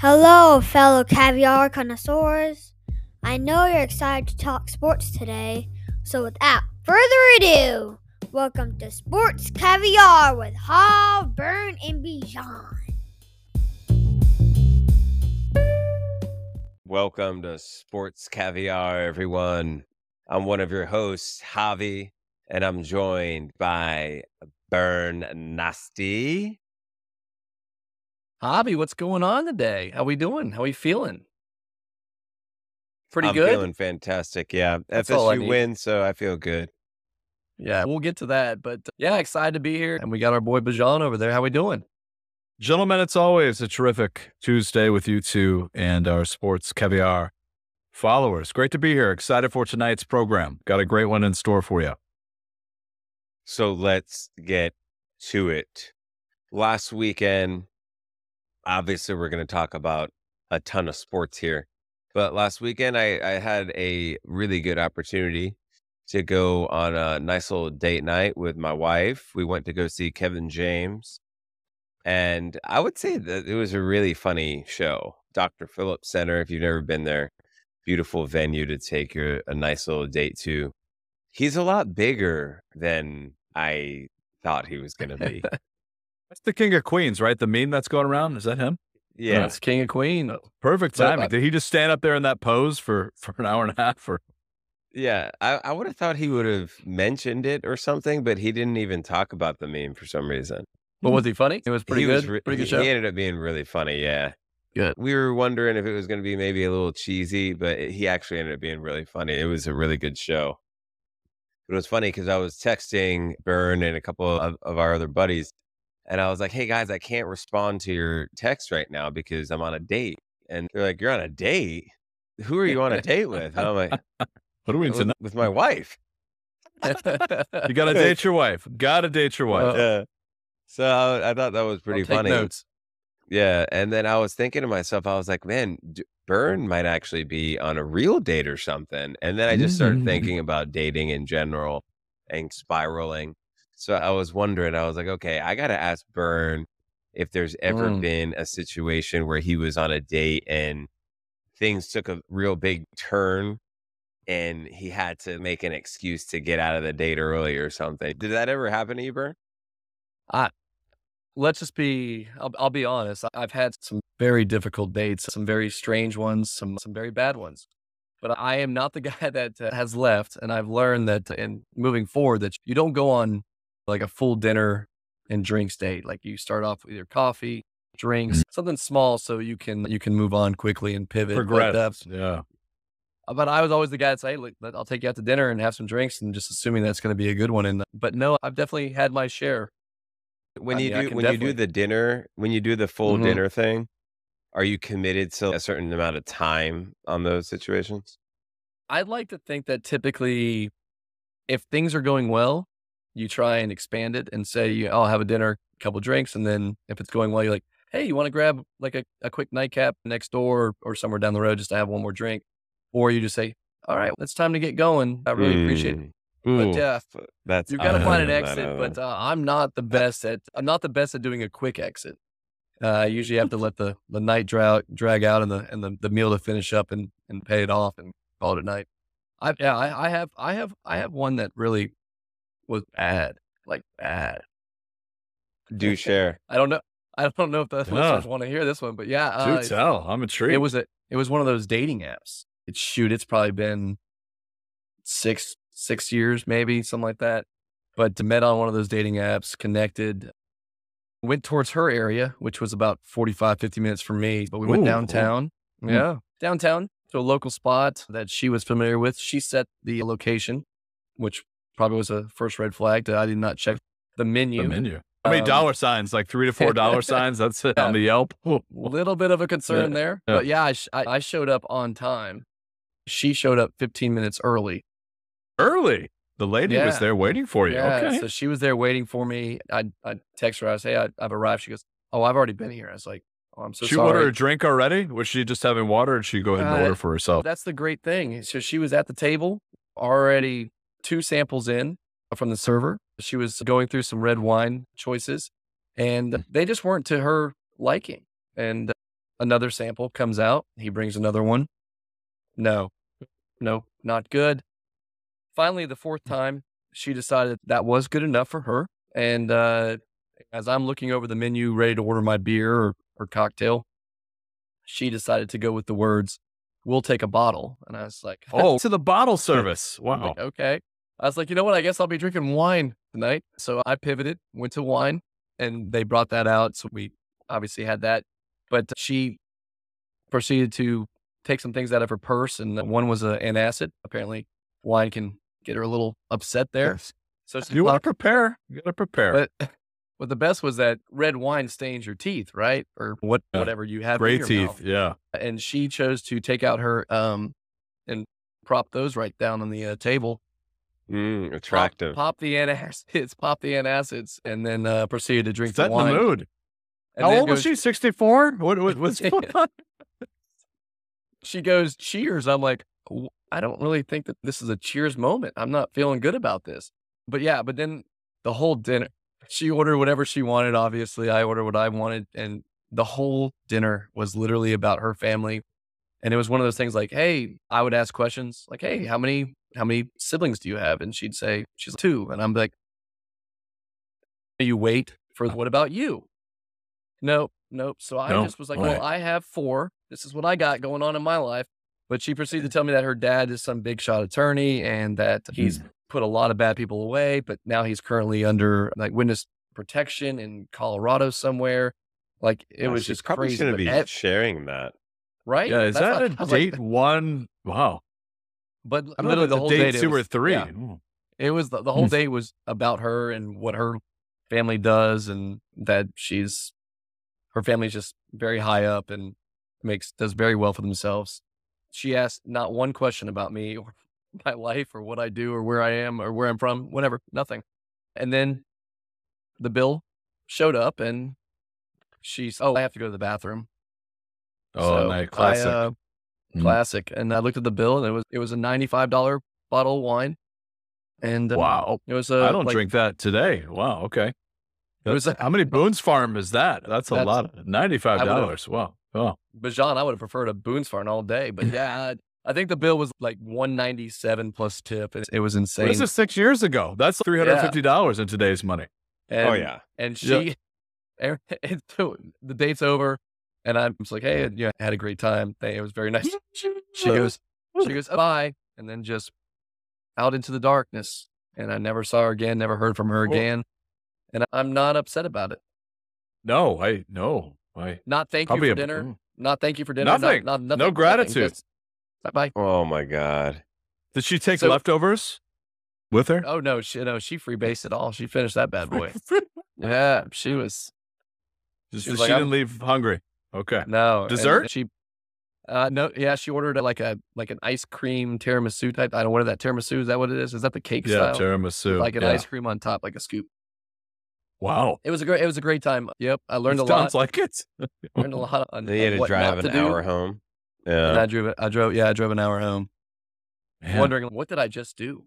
Hello, fellow caviar connoisseurs. I know you're excited to talk sports today, so without further ado, welcome to Sports Caviar with Hall, Burn, and Bijan. Welcome to Sports Caviar, everyone. I'm one of your hosts, Javi, and I'm joined by Burn Nasty. Hobby, what's going on today? How we doing? How we feeling? Pretty I'm good. feeling fantastic. Yeah, That's all I FSU need. wins, so I feel good. Yeah, we'll get to that. But uh, yeah, excited to be here. And we got our boy Bijan over there. How we doing? Gentlemen, it's always a terrific Tuesday with you two and our sports caviar followers. Great to be here. Excited for tonight's program. Got a great one in store for you. So let's get to it. Last weekend, obviously, we're going to talk about a ton of sports here. But last weekend, I, I had a really good opportunity to go on a nice little date night with my wife. We went to go see Kevin James. And I would say that it was a really funny show. Dr. Phillips Center, if you've never been there, beautiful venue to take your a nice little date to. He's a lot bigger than I thought he was going to be. That's the King of Queens, right? The meme that's going around. Is that him? Yeah. That's King of Queen. Perfect But, uh, timing. Did he just stand up there in that pose for, for an hour and a half? Or Yeah. I, I would have thought he would have mentioned it or something, but he didn't even talk about the meme for some reason. But was he funny? It was pretty he good. Was re- pretty good show. he ended up being really funny. Yeah. Good. We were wondering if it was going to be maybe a little cheesy, but it- he actually ended up being really funny. It was a really good show. It was funny because I was texting Byrne and a couple of, of our other buddies, and I was like, "Hey guys, I can't respond to your text right now because I'm on a date." And they're like, "You're on a date? Who are you on a date with?" And I'm like, what are we need to with, with my wife. You got to date your wife. Got to date your wife. Uh, Yeah. So I, I thought that was pretty I'll take funny. Notes. Yeah, and then I was thinking to myself, I was like, man, D- Byrne might actually be on a real date or something. And then I just started Mm. thinking about dating in general and spiraling. So I was wondering, I was like, okay, I got to ask Burn if there's ever Mm. been a situation where he was on a date and things took a real big turn and he had to make an excuse to get out of the date early or something. Did that ever happen to you, Byrne? Let's just be. I'll, I'll be honest. I- I've had some very difficult dates, some very strange ones, some some very bad ones. But I am not the guy that uh, has left, and I've learned that in moving forward that you don't go on like a full dinner and drinks date. Like you start off with your coffee, drinks, something small, so you can you can move on quickly and pivot. Uh, Progress. Yeah. but I was always the guy that say, "Look, I'll take you out to dinner and have some drinks," and just assuming that's going to be a good one. And but no, I've definitely had my share. when I you mean, do when you do the dinner when you do the full Mhm. dinner thing are you committed to a certain amount of time on those situations I'd like to think that typically, if things are going well, you try and expand it and say, you, "I'll have a dinner, a couple drinks," and then if it's going well, you're like, "Hey, you want to grab like a, a quick nightcap next door or, or somewhere down the road just to have one more drink," or you just say, "All right, it's time to get going." I really appreciate it. Mm, But yeah, that's you've got to find an don't know, I exit. But uh, I'm not the best at. I'm not the best at doing a quick exit. Uh, I usually have to let the the night drag drag out and the and the, the meal to finish up and and pay it off and call it a night. I yeah I, I have I have I have one that really was bad like bad. do share I don't know. I don't know if the Yeah. listeners want to hear this one, but yeah, uh, Do tell. I'm intrigued. it was a it was one of those dating apps. It's shoot, it's probably been six six years, maybe something like that. But to met on one of those dating apps, connected, went towards her area, which was about 45, 50 minutes from me. But we went Ooh, ooh. downtown. Mm. Yeah. Downtown to a local spot that she was familiar with. She set the location, which probably was a first red flag that I did not check the menu. the menu. How many Um, dollar signs? Like three to four dollar signs? That's it on the Yelp. Ooh, little bit of a concern there. yeah. But yeah, I, sh- I, I showed up on time. She showed up 15 minutes early. Early. The lady was there waiting for you. Yeah, okay. so she was there waiting for me. I I text her. I say I, I've arrived. She goes, "Oh, I've already been here." I was like, "Oh, I'm so she sorry." ordered a drink already? Was she just having water and she go ahead and Uh, order for herself? That's the great thing. So she was at the table already, two samples in from the server. She was going through some red wine choices, and Mm. they just weren't to her liking. And another sample comes out. He brings another one. No, no, not good. Finally, the fourth time, she decided that was good enough for her. And uh, as I'm looking over the menu, ready to order my beer or, or cocktail, she decided to go with the words, We'll take a bottle. And I was like, Oh, to the bottle service. Wow. like, okay. I was like, you know what? I guess I'll be drinking wine tonight. So I pivoted, went to wine, and they brought that out. So we obviously had that. But she proceeded to take some things out of her purse, and one was a, an acid. Apparently, wine can get her a little upset there. Yes. So You want to prepare? You got to prepare. but what the best was that red wine stains your teeth, right? Or what, Yeah. whatever you have. your teeth. mouth. Yeah. And she chose to take out her um and prop those right down on the uh, table. Mm, attractive. Pop, the antacids, pop the antacids, and then uh, proceeded to drink Set the in wine. the mood. And How old was she? 64? What, what, what's going on? She goes, "Cheers." I'm like, I don't really think that this is a cheers moment. I'm not feeling good about this. But yeah, but then the whole dinner, she ordered whatever she wanted. Obviously, I ordered what I wanted, and the whole dinner was literally about her family. And it was one of those things like, hey, I would ask questions like, hey, how many how many siblings do you have? And she'd say she's two, and I'm like, you wait for what about you? Nope, nope. So I Nope, just was like, well, I have four. This is what I got going on in my life. But she proceeded to tell me that her dad is some big shot attorney and that he's hmm. Put a lot of bad people away, but now he's currently under like witness protection in Colorado somewhere. Like it Yeah, was she just probably crazy. shouldn't but be ev- sharing that. right? Yeah. Is That's that what- a I was like, date one? Wow. but I don't literally know the whole date date it two or three. yeah. It was the, the whole Hmm. day was about her and what her family does and that she's her family's just very high up and makes does very well for themselves. She asked not one question about me or my life or what I do or where I am or where I'm from, whatever, nothing. And then the bill showed up and she's oh, I have to go to the bathroom. Oh, So nice. I, Classic. uh, Mm. classic. And I looked at the bill and it was it was a ninety five dollar bottle of wine. And uh, wow. it was a I don't like, drink that today. Wow. Okay. It was That's- how many Boone's Farm is that? That's a That's- lot. Ninety-five dollars. Wow. Oh. John, I would have preferred a Boone's Farm all day. But yeah, I, I think the bill was like one ninety seven plus tip. It, it was insane. This is six years ago. That's three hundred fifty dollars in today's money. and, oh yeah. and she, and, and so the date's over, and I'm just like, hey, yeah, I had a great time. Thank- It was very nice. She goes, she goes, bye, and then just out into the darkness. And I never saw her again. Never heard from her Well- again. And I'm not upset about it. No, I no. I Not thank probably you a- for dinner. mm. Not thank you for dinner. not- Nothing. Not, No nothing, gratitude. Bye bye. Oh my god. Did she take So- leftovers with her? Oh no, she no, she freebased it all. She finished that bad boy. yeah, she was Just, She was she like, didn't I'm- leave hungry. Okay. no Dessert? She, uh, no, yeah, she ordered like a like an ice cream tiramisu type. I don't know what is that tiramisu. Is that what it is? Is that the cake Yeah, style? tiramisu. like an yeah. ice cream on top, like a scoop. Wow. It was a great. It was a great time. Yep, I learned a It lot. Sounds like it. learned a lot on, Then you had to drive an do. hour home. And Yeah. I drove. I drove. Yeah, I drove an hour home, Man. wondering what did I just do?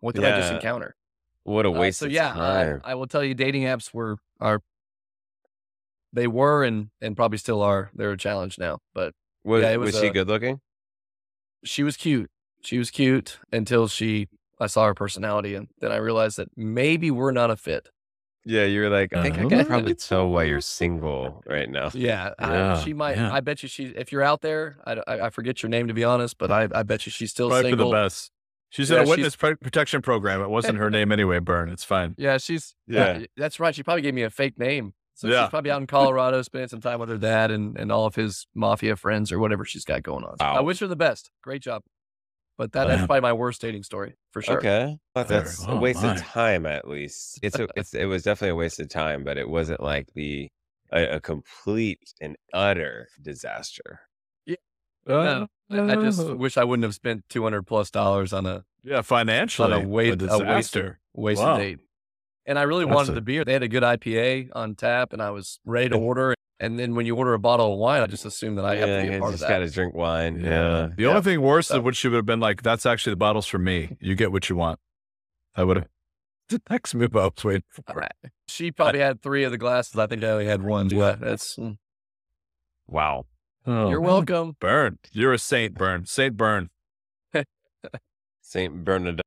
What did I just encounter? What a Uh, waste so of yeah. I, I will tell you, dating apps were are they were and and probably still are. They're a challenge now, but was, yeah, was was, she uh, good looking? she was cute. She was cute until she I saw her personality, and then I realized that maybe we're not a fit. Yeah, you were like, I think I uh-huh. can probably tell why you're single right now. Yeah, I- she might. yeah. I bet you she. If you're out there, I, I, I forget your name to be honest, but I, I bet you she's still Probably for the best. She's Yeah, in a witness pre- protection program. It wasn't her name anyway, Burn. It's fine. Yeah, she's. Yeah. Yeah, that's right. She probably gave me a fake name. So Yeah. she's probably out in Colorado, spending some time with her dad and, and all of his mafia friends or whatever she's got going on. So I wish her the best. Great job. But that, that's Wow. probably my worst dating story for sure. Okay, but Fair. that's a Oh, waste my. of time. At least it's a, it's it was definitely a waste of time, but it wasn't like the a, a complete and utter disaster. Yeah, No, I I just Uh, wish I wouldn't have spent two hundred plus dollars on a yeah, financially, on a wait a a wasted disaster. wasted Wow. date. And I really That's wanted a- the beer. They had a good IPA on tap, and I was ready to order. And then when you order a bottle of wine, I just assume that I have to be a you part of just that. got to drink wine. Yeah, The Yeah. only thing worse So- is what she would have been like. That's actually the bottles for me. You get what you want. I would have. The next move I was waiting for. She probably had three of the glasses. I think I only had one. Yeah, that's mm. Wow. Oh, You're welcome. Burn. You're a saint, Burn. Saint Burn. Saint Bernardine.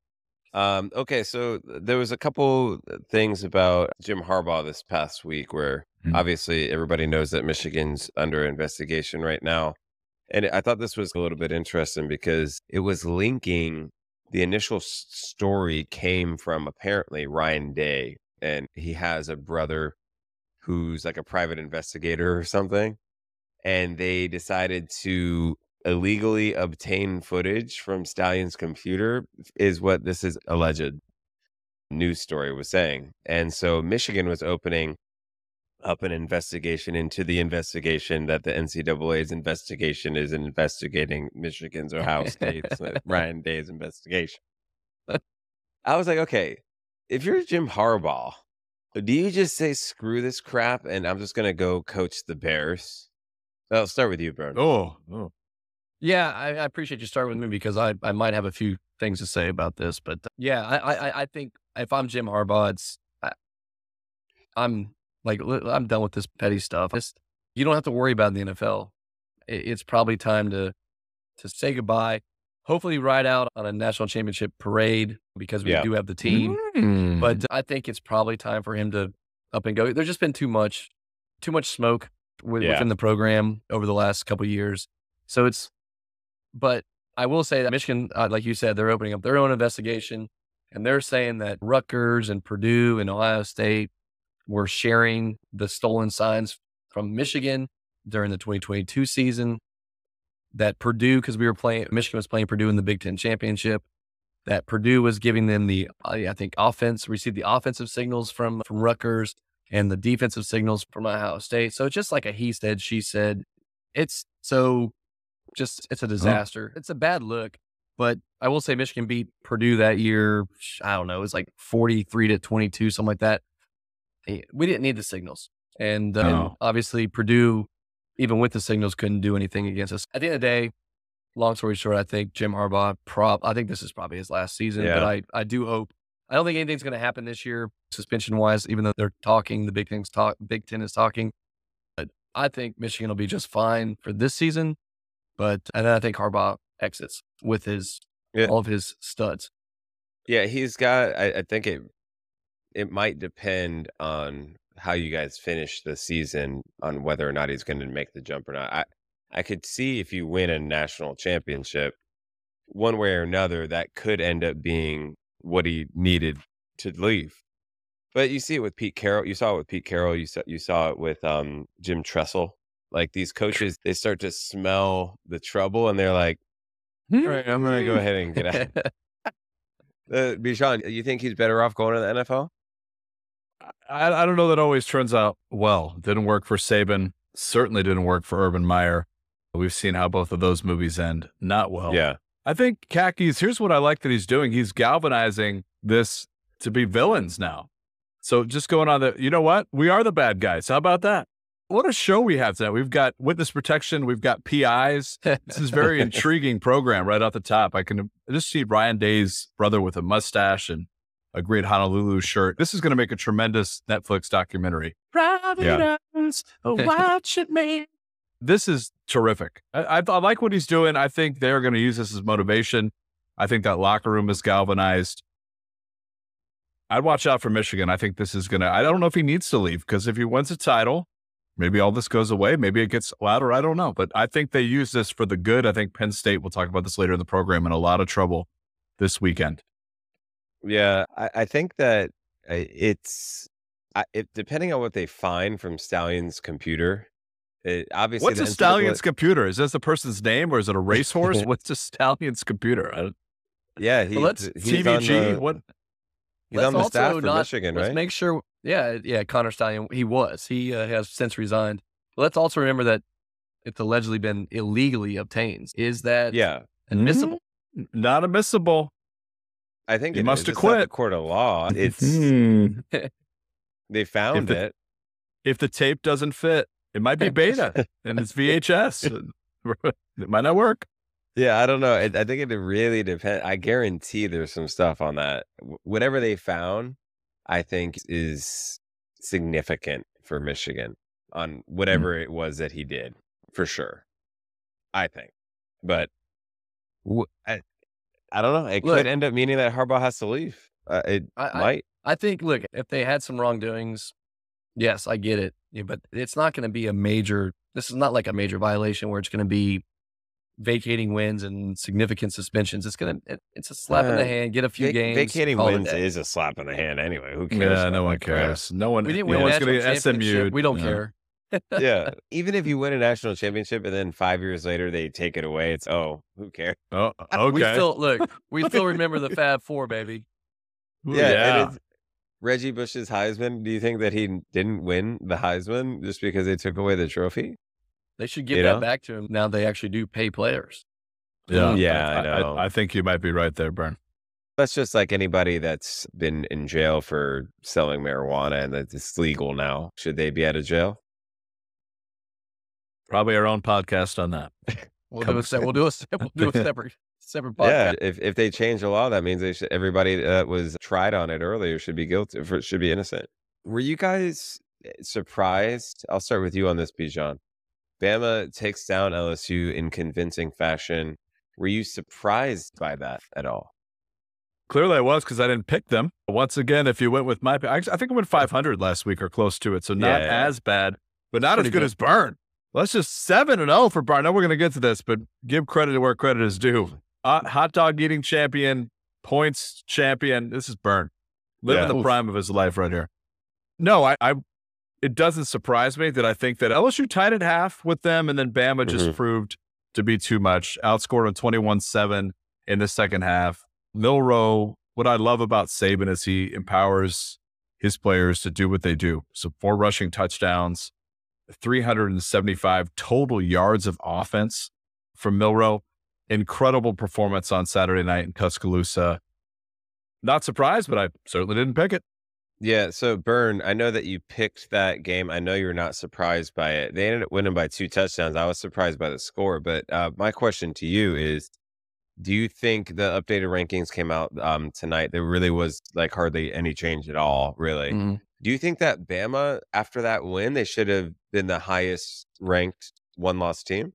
Um, okay, so there was a couple things about Jim Harbaugh this past week where Hmm. obviously everybody knows that Michigan's under investigation right now. And I thought this was a little bit interesting because it was linking the initial s- story came from apparently Ryan Day, and he has a brother who's like a private investigator or something. And they decided to illegally obtain footage from Stallion's computer, is what this is alleged news story was saying. And so Michigan was opening up an investigation into the investigation that the NCAA's investigation is investigating Michigan's Ohio State's uh, Ryan Day's investigation. I was like, okay, if you're Jim Harbaugh, do you just say screw this crap and I'm just gonna go coach the Bears? I'll start with you, Bern. Oh, oh. Yeah, I, I appreciate you starting with me because I, I might have a few things to say about this. But uh, yeah, I, I, I think if I'm Jim Harbaugh, it's I, I'm like I'm done with this petty stuff. It's, you don't have to worry about the NFL. It, it's probably time to to say goodbye. Hopefully, ride out on a national championship parade because we Yeah. do have the team. Mm. But I think it's probably time for him to up and go. There's just been too much, too much smoke with, Yeah. within the program over the last couple of years. So it's, but I will say that Michigan, uh, like you said, they're opening up their own investigation, and they're saying that Rutgers and Purdue and Ohio State were sharing the stolen signs from Michigan during the 2022 season. That Purdue, because we were playing, Michigan was playing Purdue in the Big Ten championship that Purdue was giving them the, I think, offense, received the offensive signals from from Rutgers and the defensive signals from Ohio State. So it's just like a he said, she said. It's so just it's a disaster. It's a bad look. But I will say Michigan beat Purdue that year. I don't know, it was like forty three to twenty two, something like that. Eh, We didn't need the signals, and, uh, and obviously Purdue, even with the signals, couldn't do anything against us. At the end of the day, long story short, I think Jim Harbaugh, prob I think this is probably his last season, yeah. but I, I do hope. I don't think anything's going to happen this year, suspension wise, even though they're talking, the Big Things talk, Big Ten is talking. But I think Michigan will be just fine for this season. But and then I think Harbaugh exits with his Yeah. all of his studs. Yeah, he's got. I, I think it it might depend on how you guys finish the season on whether or not he's going to make the jump or not. I I could see if you win a national championship, one way or another, that could end up being what he needed to leave. But you see it with Pete Carroll. You saw it with Pete Carroll. You saw you saw it with um, Jim Tressel. Like these coaches, they start to smell the trouble, and they're like, "All right, I'm going to go ahead and get out." Uh, Bijan, you think he's better off going to the NFL? I, I don't know that always turns out well. Didn't work for Saban. Certainly didn't work for Urban Meyer. We've seen how both of those movies end. Not well. Yeah, I think Khakis, here's what I like that he's doing. He's galvanizing this to be villains now. So just going on the, you know what? We are the bad guys. How about that? What a show we have tonight. We've got witness protection. We've got PIs. This is a very intriguing program right off the top. I can just see Ryan Day's brother with a mustache and a great Honolulu shirt. This is going to make a tremendous Netflix documentary. Providence, watch it, man. This is terrific. I, I, I like what he's doing. I think they're going to use this as motivation. I think that locker room is galvanized. I'd watch out for Michigan. I think this is going to, I don't know if he needs to leave because if he wins a title, maybe all this goes away. Maybe it gets louder. I don't know. But I think they use this for the good. I think Penn State, we'll talk about this later in the program, in a lot of trouble this weekend. yeah. I, I think that uh, it's I, it, depending on what they find from Stallion's computer. It, obviously, What's a stallion's computer? Is this the person's name or is it a racehorse? What's a stallion's computer? Yeah, he, Well, let's- he's on TVG? the, what? He's let's on the staff for not, Michigan, right? Let's right? make sure. Yeah, yeah. Connor Stallion, he was. He uh, has since resigned. Let's also remember that it's allegedly been illegally obtained. Is that yeah, admissible? Not admissible. I think He it must is. have It's the quit. court of law. It's Hmm. they found the- it. If the tape doesn't fit, it might be beta and it's VHS. it might not work. Yeah, I don't know. I, I think it really depends. I guarantee there's some stuff on that. Whatever they found, I think is significant for Michigan on whatever it was that he did, for sure. I think. But I, I don't know. It look, could end up meaning that Harbaugh has to leave. Uh, it I, might. I, I think. Look, if they had some wrongdoings, yes, I get it. Yeah, but it's not going to be a major. This is not like a major violation where it's going to be vacating wins and significant suspensions. It's gonna it, it's a slap uh, in the hand. Get a few games. Vacating wins is a slap in the hand anyway. Who cares? Yeah, no one cares. No one. We didn't win no one's gonna get SMU. We don't care. yeah, even if you win a national championship and then five years later they take it away, it's oh, who cares? Oh, okay. We still look. We still remember the Fab Four, baby. Yeah, yeah. Reggie Bush's Heisman. Do you think that he didn't win the Heisman just because they took away the trophy? They should give you that know? back to him. Now they actually do pay players. Yeah, yeah, I, I, I, I think you might be right there, Burn. That's just like anybody that's been in jail for selling marijuana and that it's legal now. Should they be out of jail? Probably our own podcast on that. we'll, do a, we'll do a we'll do a separate separate podcast. Yeah, if if they change the law, that means they should, everybody that was tried on it earlier should be guilty, for, should be innocent. Were you guys eh, surprised? I'll start with you on this, Bijan. Bama takes down LSU in convincing fashion. Were you surprised by that at all? Clearly, I was because I didn't pick them. Once again, if you went with my, I think I went 500 last week or close to it, so not yeah, as bad, but not as good, good, as Burn. Let's just seven and zero oh for Burn. Now we're going to get to this, but give credit where credit is due. Uh, hot dog eating champion, points champion. This is Burn, living yeah. the prime of his life right here. No, I, I it doesn't surprise me that I think that LSU tied at half with them, and then Bama just mm-hmm. proved to be too much. Outscored on 21 7 in the second half. Milroe, what I love about Saban is he empowers his players to do what they do. So, four rushing touchdowns, 375 total yards of offense from Milroe. Incredible performance on Saturday night in Tuscaloosa. Not surprised, but I certainly didn't pick it. Yeah, so Burn, I know that you picked that game. I know you're not surprised by it. They ended up winning by two touchdowns. I was surprised by the score, but uh, my question to you is do you think the updated rankings came out um, tonight? There really was like hardly any change at all, really. Mm-hmm. Do you think that Bama, after that win, they should have been the highest ranked one loss team?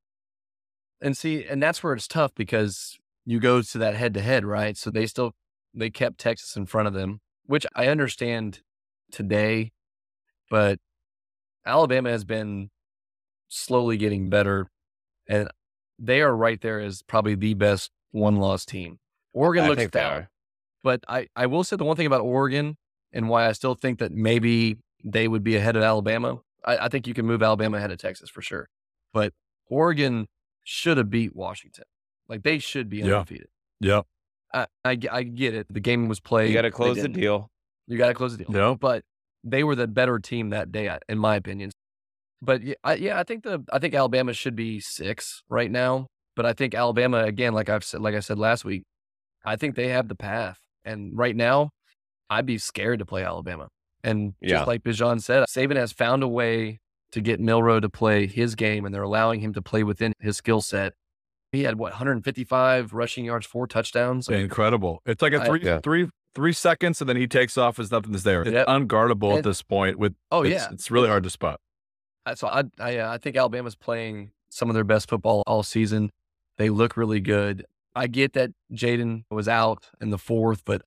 And see, and that's where it's tough because you go to that head to head, right? So they still they kept Texas in front of them which I understand today, but Alabama has been slowly getting better, and they are right there as probably the best one loss team. Oregon I looks down, but I, I will say the one thing about Oregon and why I still think that maybe they would be ahead of Alabama. I, I think you can move Alabama ahead of Texas for sure, but Oregon should have beat Washington. Like they should be undefeated. Yeah. I, I, I get it. The game was played. You got to close the deal. You got to close the deal. No, but they were the better team that day, in my opinion. But yeah, I, yeah, I think the I think Alabama should be six right now. But I think Alabama again, like I've said, like I said last week, I think they have the path. And right now, I'd be scared to play Alabama. And just yeah. like Bijan said, Saban has found a way to get Milroe to play his game, and they're allowing him to play within his skill set he had what 155 rushing yards, four touchdowns. Incredible! It's like a three, I, yeah. three, three seconds, and then he takes off as nothing's there. It's yep. unguardable and, at this point. With oh it's, yeah, it's really hard to spot. So I, I, uh, I think Alabama's playing some of their best football all season. They look really good. I get that Jayden was out in the fourth, but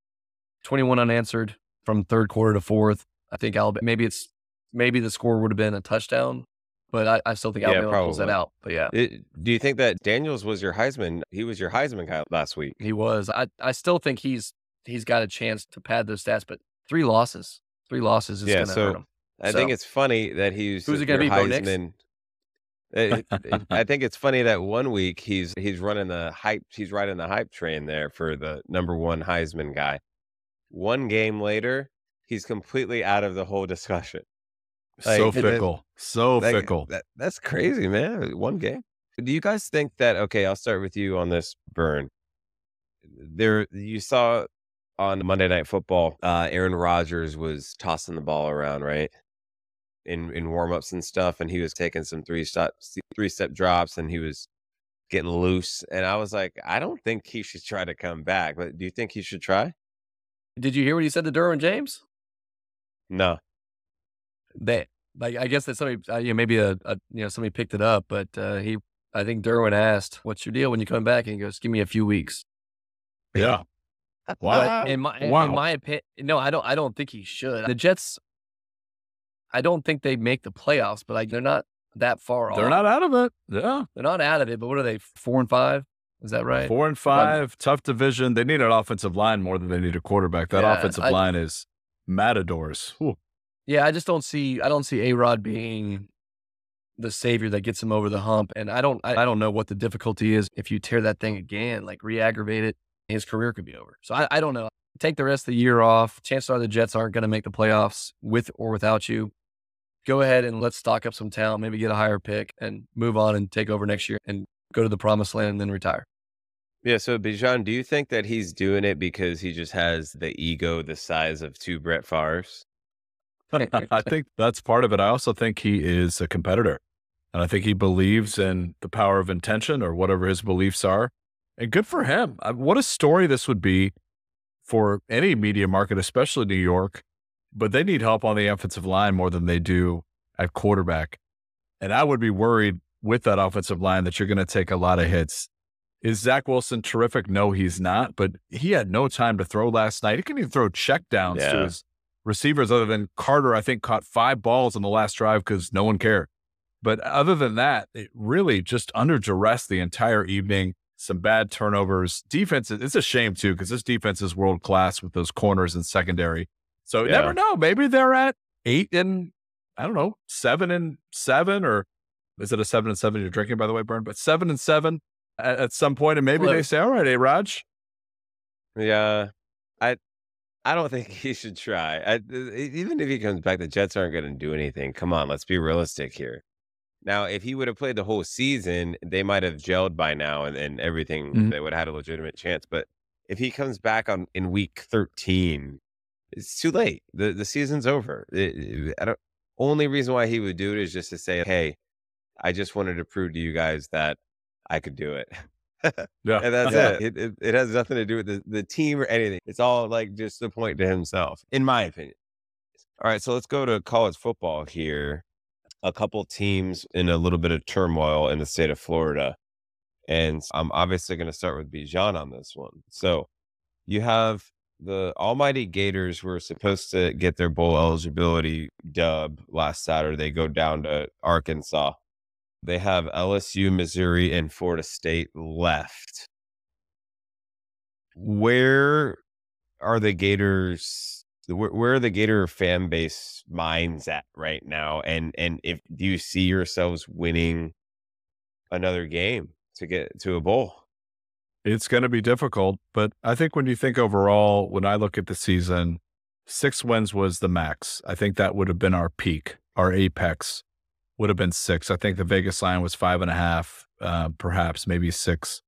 21 unanswered from third quarter to fourth. I think Alabama maybe it's maybe the score would have been a touchdown but I, I still think yeah, Alabama pulls that out. But yeah, it, do you think that Daniels was your Heisman? He was your Heisman guy last week. He was. I I still think he's he's got a chance to pad those stats, but three losses, three losses is yeah, going to so hurt him. I so, think it's funny that he's who's it going to be? Heisman. Eh, it, it, I think it's funny that one week he's he's running the hype, he's riding the hype train there for the number one Heisman guy. One game later, he's completely out of the whole discussion. Like, so fickle. so that, fickle. That, that's crazy, man. One game. Do you guys think that okay, I'll start with you on this burn. There you saw on Monday Night Football, uh, Aaron Rodgers was tossing the ball around, right? In in warm-ups and stuff, and he was taking some three step three step drops and he was getting loose. And I was like, I don't think he should try to come back. But do you think he should try? Did you hear what he said to Derwin James? No that like I guess that somebody uh, you know maybe a, a, you know somebody picked it up, but uh, he I think Derwin asked, "What's your deal when you come back?" And he goes, "Give me a few weeks." Yeah. But Wow. in my Wow. in my opinion, no, I don't. I don't think he should. The Jets, I don't think they make the playoffs, but like they're not that far off. They're not out of it. Yeah. They're not out of it. But what are they? Four and five? Is that right? Four and five, tough division. They need an offensive line more than they need a quarterback. That Yeah, offensive I- line is matadors. Whew. Yeah, I just don't see. I don't see A Rod being the savior that gets him over the hump. And I don't. I, I don't know what the difficulty is if you tear that thing again, like re-aggravate it. His career could be over. So I, I don't know. Take the rest of the year off. Chances are the Jets aren't going to make the playoffs with or without you. Go ahead and let's stock up some talent. Maybe get a higher pick and move on and take over next year and go to the promised land and then retire. Yeah. So, Bijan, do you think that he's doing it because he just has the ego the size of two Brett Favre's? I think that's part of it. I also think he is a competitor. And I think he believes in the power of intention or whatever his beliefs are. And good for him. What a story this would be for any media market, especially New York. But they need help on the offensive line more than they do at quarterback. And I would be worried with that offensive line that you're going to take a lot of hits. Is Zach Wilson terrific? No, he's not. But he had no time to throw last night. He couldn't even throw check downs to his receivers other than Carter, I think, caught five balls on the last drive because no one cared. But other than that, it really just under duress the entire evening. Some bad turnovers. Defense, it's a shame too, because this defense is world class with those corners and secondary. So you Yeah. never know. Maybe they're at eight and I don't know, seven and seven, or is it a seven and seven you're drinking, by the way, Burn? But seven and seven at, at some point, and maybe they say, All right, hey Raj. Yeah, I I don't think he should try. I, even if he comes back, the Jets aren't going to do anything. Come on, let's be realistic here. Now, if he would have played the whole season, they might have gelled by now, and, and everything Mhm. they would have had a legitimate chance. But if he comes back on in week thirteen, it's too late. the The season's over. It- I don't. Only reason why he would do it is just to say, "Hey, I just wanted to prove to you guys that I could do it." Yeah. And that's Yeah. it. It, it. it has nothing to do with the, the team or anything. It's all like just a point to himself, in my opinion. All right, so let's go to college football here. A couple teams in a little bit of turmoil in the state of Florida. And I'm obviously going to start with Bijan on this one. So you have the Almighty Gators were supposed to get their bowl eligibility dub last Saturday. They go down to Arkansas. They have LSU, Missouri, and Florida State left. Where are the Gators? Where, where are the Gator fan base minds at right now? And and if do you see yourselves winning another game to get to a bowl? It's going to be difficult, but I think when you think overall, when I look at the season, six wins was the max. I think that would have been our peak, our apex would have been six. I think the Vegas line was five and a half, uh, perhaps maybe six.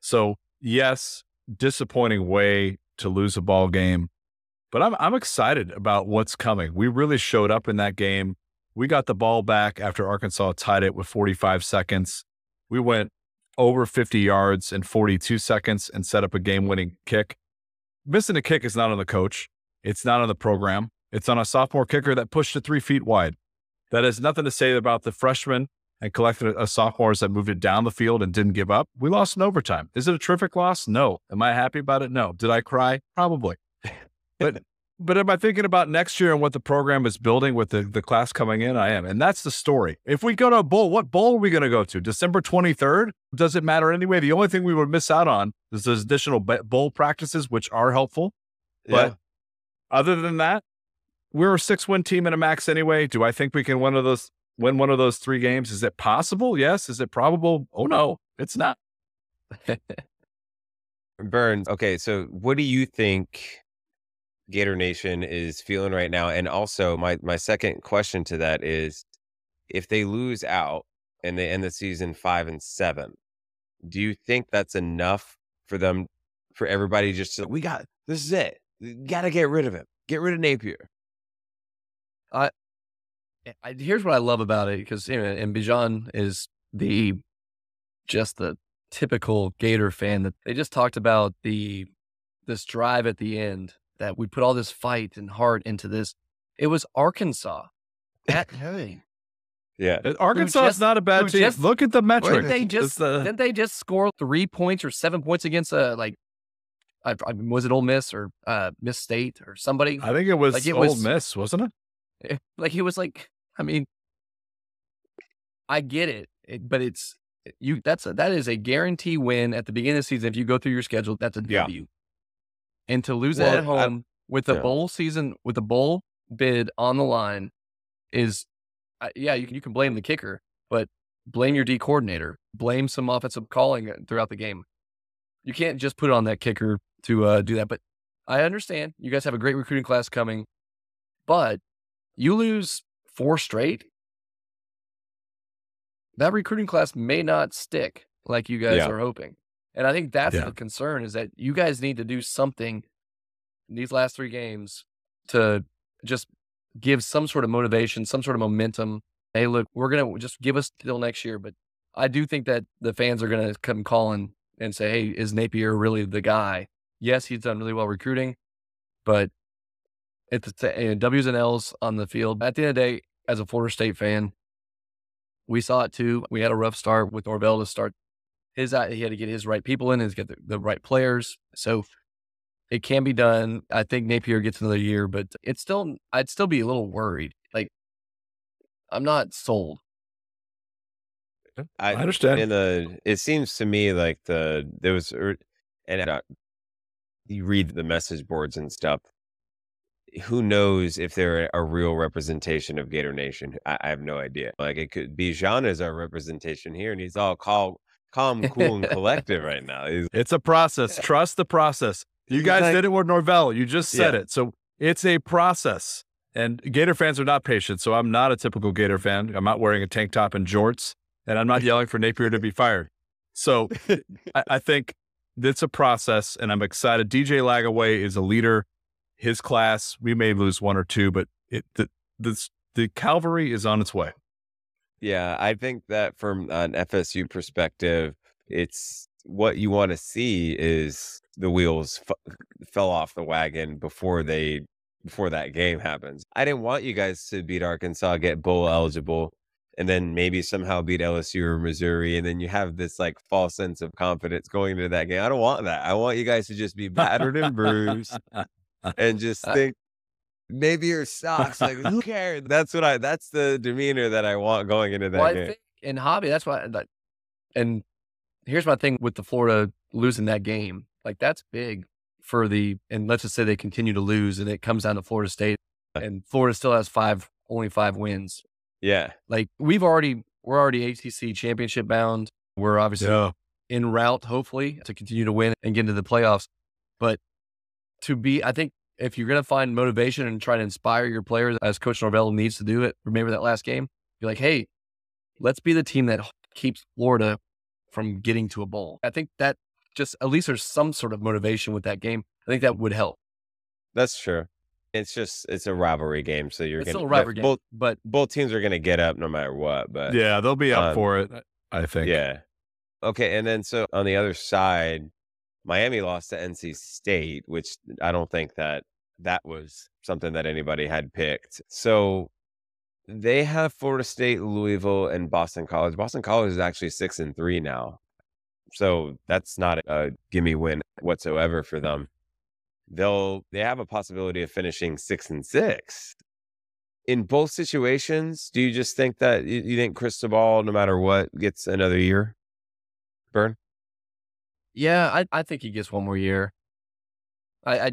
So yes, disappointing way to lose a ball game, but I'm I'm excited about what's coming. We really showed up in that game. We got the ball back after Arkansas tied it with 45 seconds. We went over 50 yards in 42 seconds and set up a game winning kick. Missing a kick is not on the coach, it's not on the program. It's on a sophomore kicker that pushed it three feet wide. That has nothing to say about the freshmen and collected of uh, sophomores that moved it down the field and didn't give up. We lost in overtime. Is it a terrific loss? No. Am I happy about it? No. Did I cry? Probably. But but am I thinking about next year and what the program is building with the, the class coming in? I am. And that's the story. If we go to a bowl, what bowl are we going to go to? December 23rd? Does it matter anyway? The only thing we would miss out on is those additional bowl practices, which are helpful. But other than that, we're a six win team in a max anyway. Do I think we can win one of those win one of those three games? Is it possible? Yes. Is it probable? Oh no, it's not. Burns. Okay, so what do you think Gator Nation is feeling right now? And also, my my second question to that is, if they lose out and they end the season five and seven, do you think that's enough for them, for everybody just to we got this is it, got to get rid of him, get rid of Napier. I, here's what I love about it because you know, and Bijan is the just the typical Gator fan that they just talked about the this drive at the end that we put all this fight and heart into this. It was Arkansas at home. Yeah. Uh, Arkansas just- is not a bad team. just- Look at the metrics. Didn't they just the- didn't they just score three points or seven points against uh like I, I was it Ole Miss or uh Miss State or somebody? I think it was Like, it Ole was- Miss, wasn't it? Like it was like I mean I get it, it but it's you that's a, that is a guarantee win at the beginning of the season if you go through your schedule that's a Yeah. W. And to lose Well, that at I- home with the yeah. bowl season with the bowl bid on the line is uh, yeah, you can you can blame the kicker, but blame your D coordinator, blame some offensive calling uh, throughout the game. You can't just put it on that kicker to uh, do that. But I understand you guys have a great recruiting class coming, but you lose four straight. That recruiting class may not stick like you guys Yeah. are hoping. And I think that's Yeah. the concern is that you guys need to do something in these last three games to just give some sort of motivation, some sort of momentum. Hey, look, we're gonna just give us till next year. But I do think that the fans are gonna come calling and say, "Hey, is Napier really the guy?" Yes, he's done really well recruiting, but it's the and W's and L's on the field. At the end of the day, as a Florida State fan, we saw it too. We had a rough start with Norvell to start his. He had to get his right people in and get the, the right players. So it can be done. I think Napier gets another year, but it's still. I'd still be a little worried. Like I'm not sold. I, I understand. in the it seems to me like the there was er, and uh, you read the message boards and stuff who knows if they're a real representation of gator nation i, I have no idea like it could be Jean as our representation here and he's all calm calm cool and collected right now he's, It's a process. Trust the process. You guys Exact- did it with Norvell. You just said Yeah. it. So it's a process. And Gator fans are not patient. So I'm not a typical Gator fan. I'm not wearing a tank top and jorts, and I'm not yelling for Napier to be fired. So I, I think it's a process, and I'm excited. DJ Lagway is a leader. His class, we may lose one or two, but it, the, the, the cavalry is on its way. Yeah, I think that from an FSU perspective, it's what you want to see is the wheels f- fell off the wagon before they before that game happens. I didn't want you guys to beat Arkansas, get bowl eligible, and then maybe somehow beat LSU or Missouri, and then you have this like false sense of confidence going into that game. I don't want that. I want you guys to just be battered and bruised and just Uh, think maybe your socks like who cares that's what i that's the demeanor that i want going into that Well, game think in hobby, that's why. That, and here's my thing with the Florida losing that game. Like that's big for the. And let's just say they continue to lose, and it comes down to Florida State, and Florida still has five, only five wins. yeah Like we've already, we're already ACC championship bound. We're obviously Yeah. en route, hopefully, to continue to win and get into the playoffs. But to be, I think if you're going to find motivation and try to inspire your players, as Coach Norvell needs to do it, remember that last game, be like, hey, let's be the team that keeps Florida from getting to a bowl. I think that just, at least there's some sort of motivation with that game. I think that would help. that's true it's just it's a rivalry game so you're It's gonna still a rivalry game, both but both teams are gonna get up no matter what but Yeah, they'll be up Um, for it, I think. yeah okay and then so on the other side miami lost to nc state which i don't think that that was something that anybody had picked. So they have florida state louisville and boston college. Boston college is actually six and three now. So that's not a gimme win whatsoever for them. They'll they have a possibility of finishing six and six. In both situations do you just think that you, you think cristobal no matter what gets another year? Burn yeah, I, I think he gets one more year. I, I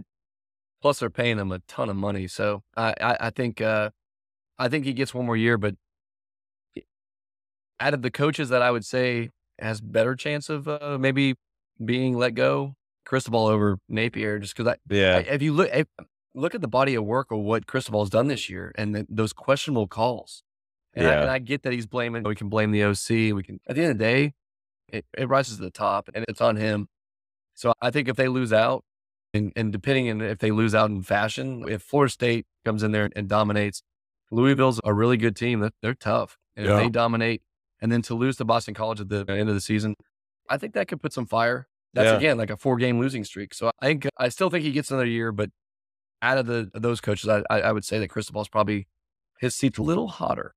plus they're paying him a ton of money, so I, I, I think uh, I think he gets one more year. But out of the coaches that I would say has better chance of uh, maybe being let go, Cristobal over Napier, just because I, yeah I if you look if, look at the body of work of what Cristobal's done this year and the, those questionable calls. And, I, Yeah. and I get that he's blaming. We can blame the OC. We can. At the end of the day, it, it rises to the top, and it's on him. So I think if they lose out, and, and depending on if they lose out in fashion, if Florida State comes in there and dominates, Louisville's a really good team. They're, they're tough, and Yeah. if they dominate, and then to lose to Boston College at the end of the season, I think that could put some fire. That's Yeah. again like a four game losing streak. So I think I still think he gets another year, but out of the of those coaches, I I, I would say that Cristobal's probably his seat's a little hotter.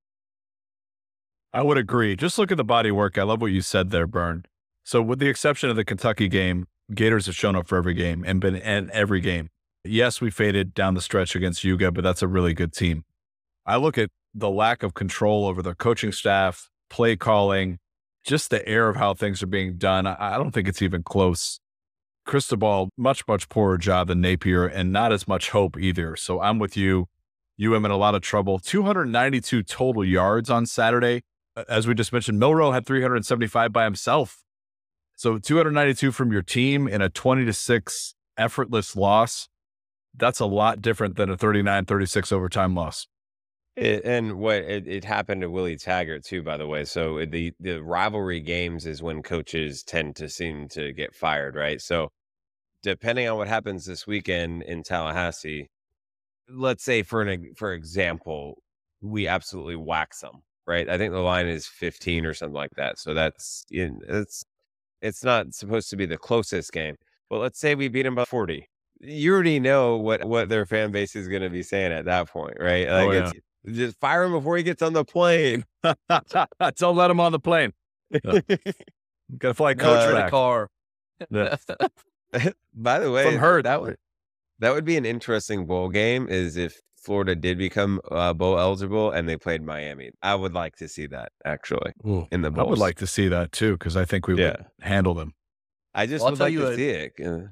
I would agree. Just look at the body work. I love what you said there, Burn. So, with the exception of the Kentucky game, Gators have shown up for every game and been in every game. Yes, we faded down the stretch against UGA, but that's a really good team. I look at the lack of control over the coaching staff, play calling, just the air of how things are being done. I, I don't think it's even close. Cristobal, much, much poorer job than Napier and not as much hope either. So I'm with you. UM in a lot of trouble. 292 total yards on Saturday. As we just mentioned, Milroe had 375 by himself. So 292 from your team in a 20 to 6 effortless loss. That's a lot different than a 39 36 overtime loss. It, and what it, it happened to Willie Taggart too, by the way. So the the rivalry games is when coaches tend to seem to get fired, right? So depending on what happens this weekend in Tallahassee, let's say for an for example, we absolutely wax them, right? I think the line is 15 or something like that. So that's it's it's not supposed to be the closest game, but let's say we beat them by 40. You already know what what their fan base is going to be saying at that point, right? Oh, yeah. it's just fire him before he gets on the plane. Don't let him on the plane. Got to fly coach Uh, in back. car. Yeah. By the way, From Hurt. that would that would be an interesting bowl game. Is if Florida did become uh, bowl eligible and they played Miami. I would like to see that actually Ooh, in the bowl. I would like to see that too because I think we Yeah. would handle them. I just Well, I'll would tell like you to a- see it.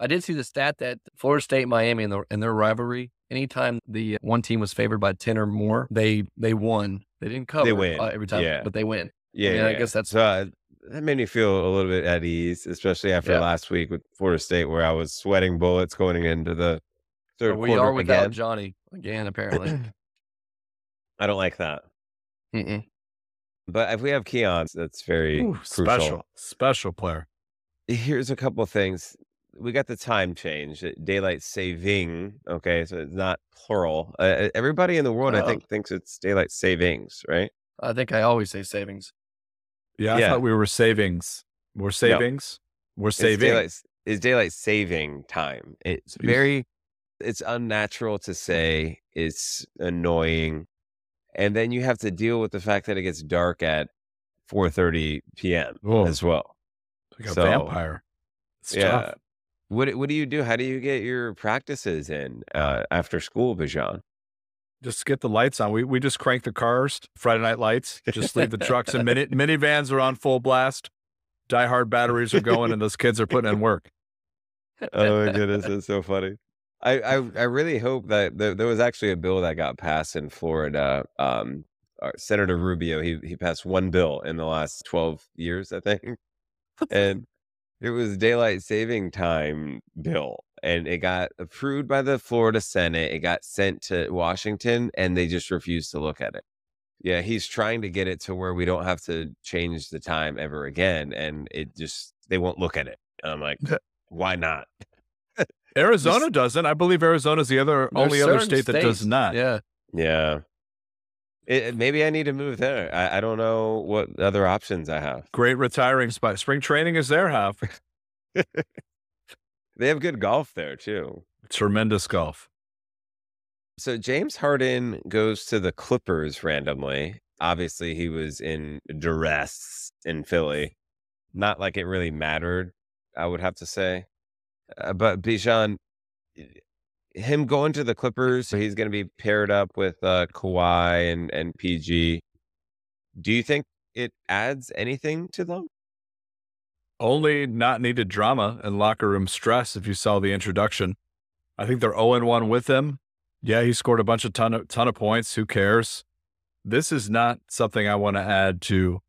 I did see the stat that Florida State, Miami, in, the, in their rivalry, anytime the one team was favored by ten or more, they they won. They didn't cover They win. uh, every time, Yeah. but they win. Yeah, mean, I guess that's- so. Uh, that made me feel a little bit at ease, especially after Yeah. last week with Florida State, where I was sweating bullets going into the third But we quarter are without again. Johnny again, apparently. I don't like that. Mm-mm. But if we have Keon, that's very Ooh, crucial. special, special player. here's a couple of things. We got the time change, uh, daylight saving. Okay, so it's not plural. Uh, everybody in the world, I Oh. think, thinks it's daylight savings, right? I think I always say savings. Yeah, I Yeah. thought we were savings. We're savings. We're It's saving. daylight, it's daylight saving time. It's very, it's unnatural to say. It's annoying, and then you have to deal with the fact that it gets dark at 4:30 p.m. Whoa. as well. like a so- vampire. It's yeah. tough. What What do you do? How do you get your practices in uh, after school, Bijan? Just get the lights on. We we just crank the cars, Friday night lights. Just leave the trucks and mini minivans are on full blast. Die hard batteries are going, and those kids are putting in work. oh my goodness, that's so funny. I, I I really hope that there, there was actually a bill that got passed in Florida. Um, Senator Rubio he he passed one bill in the last twelve years, I think, and it was daylight saving time bill, and it got approved by the Florida Senate. It got sent to Washington, and they just refused to look at it. Yeah, he's trying to get it to where we don't have to change the time ever again, and it just they won't look at it. And I'm like, why not? Arizona doesn't. I believe Arizona's the other only other certain state that does not. Yeah. Yeah. It, it- maybe I need to move there. I, I don't know what other options I have. Great retiring spot. Spring training is their half. They have good golf there too. Tremendous golf. So James Harden goes to the Clippers randomly. Obviously, he was in duress in Philly. Not like it really mattered, I would have to say. Uh, but Bijan, him going to the Clippers, so he's going to be paired up with uh, Kawhi and, and PG. Do you think it adds anything to them? Only not needed drama and locker room stress if you saw the introduction. I think they're 0 1 with him. Yeah, he scored a bunch of ton of ton of points. Who cares? This is not something I want to add to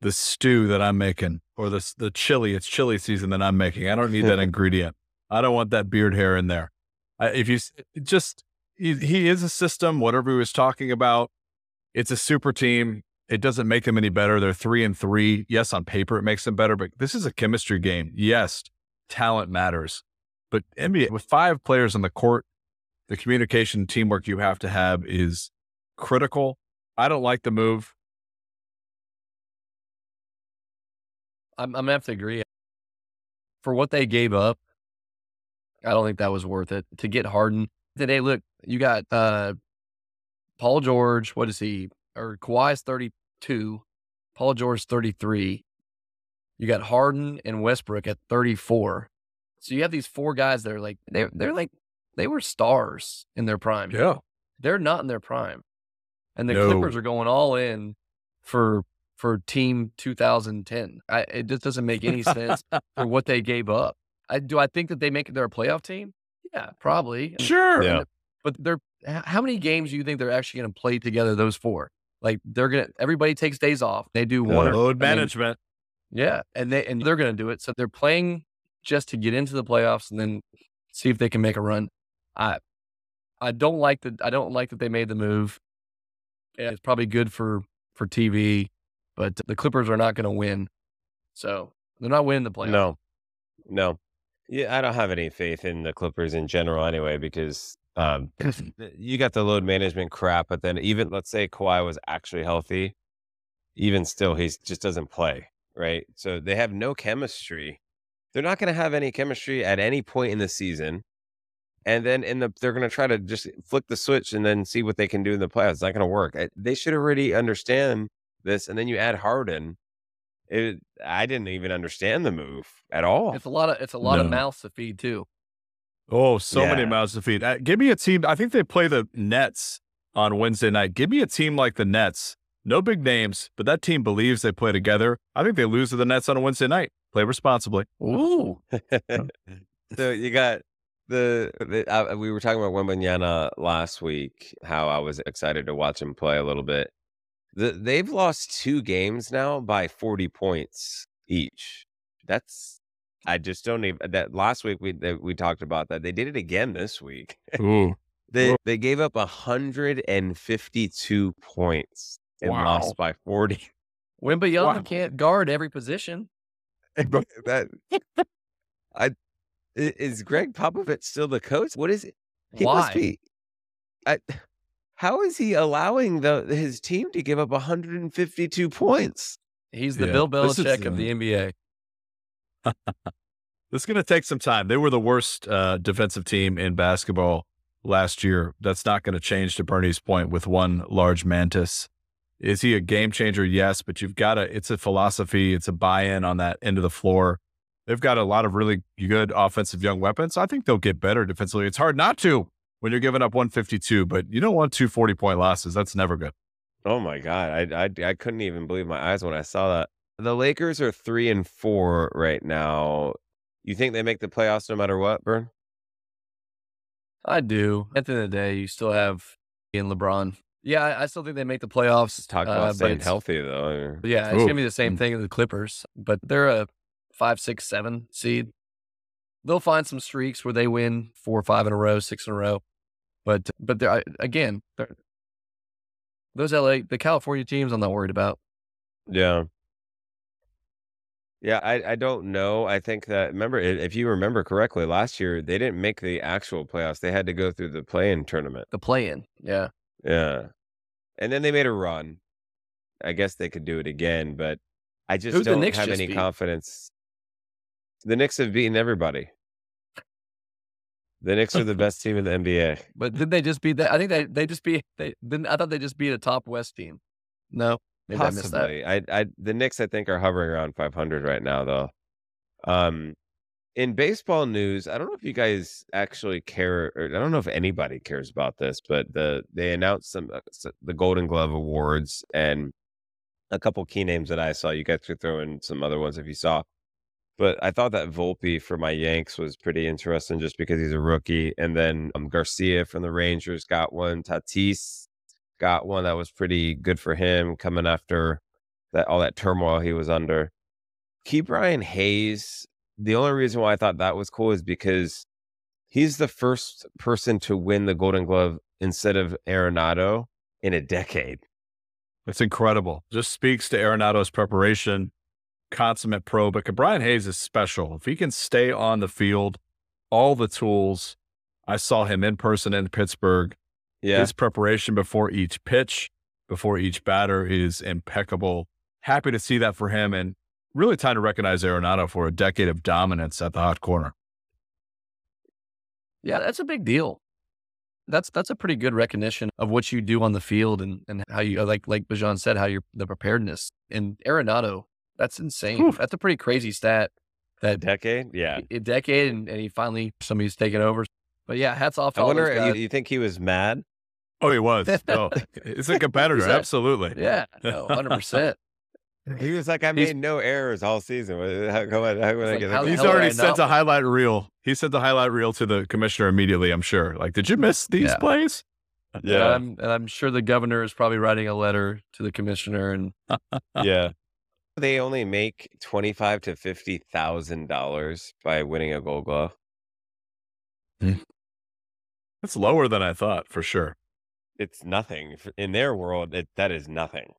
the stew that I'm making or the the chili. It's chili season that I'm making. I don't need that ingredient. I don't want that beard hair in there. I, if you just he, he is a system. Whatever he was talking about, it's a super team. It doesn't make them any better. They're three and three. Yes, on paper it makes them better, but this is a chemistry game. Yes, talent matters. But NBA with five players on the court, the communication teamwork you have to have is critical. I don't like the move. I'm, I'm gonna have to agree. For what they gave up, I don't think that was worth it to get Harden today. Look, you got uh, Paul George. What is he? or Kawhi's 32, Paul George 33. You got Harden and Westbrook at 34. So you have these four guys that are like they're they're like they were stars in their prime. Yeah. They're not in their prime. And the No. Clippers are going all in for for team 2010. I, it just doesn't make any sense for what they gave up. I, do I think that they make it their playoff team? Yeah, probably. And- Sure. Yeah. but they're how many games do you think they're actually going to play together? Those four, like they're gonna. Everybody takes days off. They do one. or- Load I mean, management. yeah, and they and they're going to do it. So they're playing just to get into the playoffs and then see if they can make a run. I I don't like that. I don't like that they made the move. Yeah, it's probably good for for TV, but the Clippers are not going to win. So they're not winning the playoffs. No, no. Yeah, I don't have any faith in the Clippers in general anyway, because um, you got the load management crap, but then even let's say Kawhi was actually healthy, even still, he just doesn't play, right? So they have no chemistry. They're not going to have any chemistry at any point in the season. And then in the they're going to try to just flick the switch and then see what they can do in the playoffs. It's not going to work. They should already understand this. And then you add Harden. It, I didn't even understand the move at all. It's a lot of it's a lot of mouths to feed too. Oh, so many mouths to feed. Uh, give me a team. I think they play the Nets on Wednesday night. Give me a team like the Nets. No big names, but that team believes they play together. I think they lose to the Nets on a Wednesday night. Play responsibly. Ooh, so you got the, the uh, we were talking about Wembanyama last week. How I was excited to watch him play a little bit. The, they've lost two games now by forty points each. That's I just don't even. That last week we that we talked about that they did it again this week. Ooh. They Whoa. they gave up hundred and fifty two points and Wow. lost by forty. Wembanyama Wow. can't guard every position. that I i- is Gregg Popovich still the coach? What is it? He must Why? be. I, how is he allowing the his team to give up 152 points? He's the Yeah, Bill this is, Belichick of uh, the NBA. This is going to take some time. They were the worst uh, defensive team in basketball last year. That's not going to change to Bernie's point with one large mantis. Is he a game changer? Yes, but you've got to, it's a philosophy, it's a buy in on that end of the floor. They've got a lot of really good offensive young weapons. I think they'll get better defensively. It's hard not to when you're giving up 152, but you don't want two 40 point losses. That's never good. Oh my god, I, I I couldn't even believe my eyes when I saw that. The Lakers are three and four right now. You think they make the playoffs no matter what, Burn? I do. At the end of the day, you still have Ian LeBron. Yeah, I, I still think they make the playoffs. Just talk uh, about but staying it's- healthy though. but Yeah, it's gonna be the same thing as the Clippers, but they're a five, six, seven seed. They'll find some streaks where they win four or five in a row, six in a row. But but they're, again, they're, those LA, the California teams, I'm not worried about. Yeah. Yeah, I, I don't know. I think that remember if you remember correctly, last year they didn't make the actual playoffs. They had to go through the play-in tournament. The play-in, yeah. Yeah. And then they made a run. I guess they could do it again, but I just Who'd don't have any beat? confidence. The Knicks have beaten everybody. The Knicks are the best team in the NBA. But didn't they just beat that? I think they they just beat they didn't. I thought they just beat a top West team. No, maybe I missed that. Possibly. I, I, the Knicks, I think, are hovering around 500 right now, though. Um, in baseball news, I don't know if you guys actually care, or I don't know if anybody cares about this, but the they announced some uh, the Golden Glove awards and a couple key names that I saw. You guys could throw in some other ones if you saw. But I thought that Volpe for my Yanks was pretty interesting just because he's a rookie. And then um, Garcia from the Rangers got one. Tatis got one that was pretty good for him coming after that all that turmoil he was under. Ke'Bryan Hayes, the only reason why I thought that was cool is because he's the first person to win the Golden Glove instead of Arenado in a decade. It's incredible. Just speaks to Arenado's preparation, consummate pro. But Brian Hayes is special. If he can stay on the field, all the tools. I saw him in person in Pittsburgh. Yeah. His preparation before each pitch, before each batter is impeccable. Happy to see that for him and really time to recognize Arenado for a decade of dominance at the hot corner. Yeah, that's a big deal. that's that's a pretty good recognition of what you do on the field and, and how you like like Bijan said how you're the preparedness and Arenado that's insane Oof. that's a pretty crazy stat A that decade? Yeah. a decade and, and he finally somebody's taken over but yeah hats off I all wonder, those you, guys. you think he was mad? Oh, he was. Oh, he's a competitor. He's absolutely. yeah no 100% He was like, I He's- made no errors all season. How, come on, how can I like, get how He's already did I sent not- a highlight reel. He sent the highlight reel to the commissioner immediately. I'm sure. Like, did you miss these Yeah. plays? and Yeah. I'm, and I'm sure the governor is probably writing a letter to the commissioner and yeah. They only make twenty five to fifty thousand dollars by winning a Gold Glove. That's lower than I thought for sure. It's nothing in their world. It, that is nothing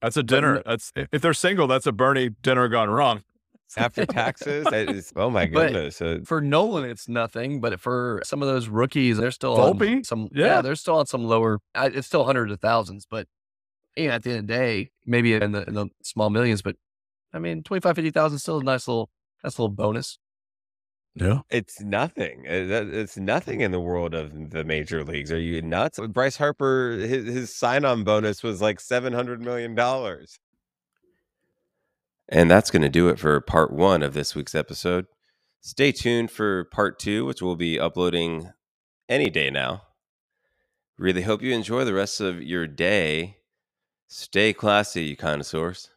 That's a dinner. That's if they're single. That's a Bernie dinner gone wrong. after taxes. that is, oh my goodness! Uh, for Nolan, it's nothing, but for some of those rookies, they're still Volpe? on some. Yeah. Yeah. they're still on some lower. It's still hundreds of thousands, but you know, at the end of the day, maybe in the in the small millions. But I mean, 25, 50,000 is still a nice little, that's a little bonus. Yeah. it's nothing. Uh, It's nothing in the world of the major leagues. Are you nuts? Bryce Harper, his, his sign-on bonus was like seven hundred million dollars. And that's going to do it for part one of this week's episode. Stay tuned for part two, which we'll be uploading any day now. Really hope you enjoy the rest of your day. Stay classy, you connoisseurs.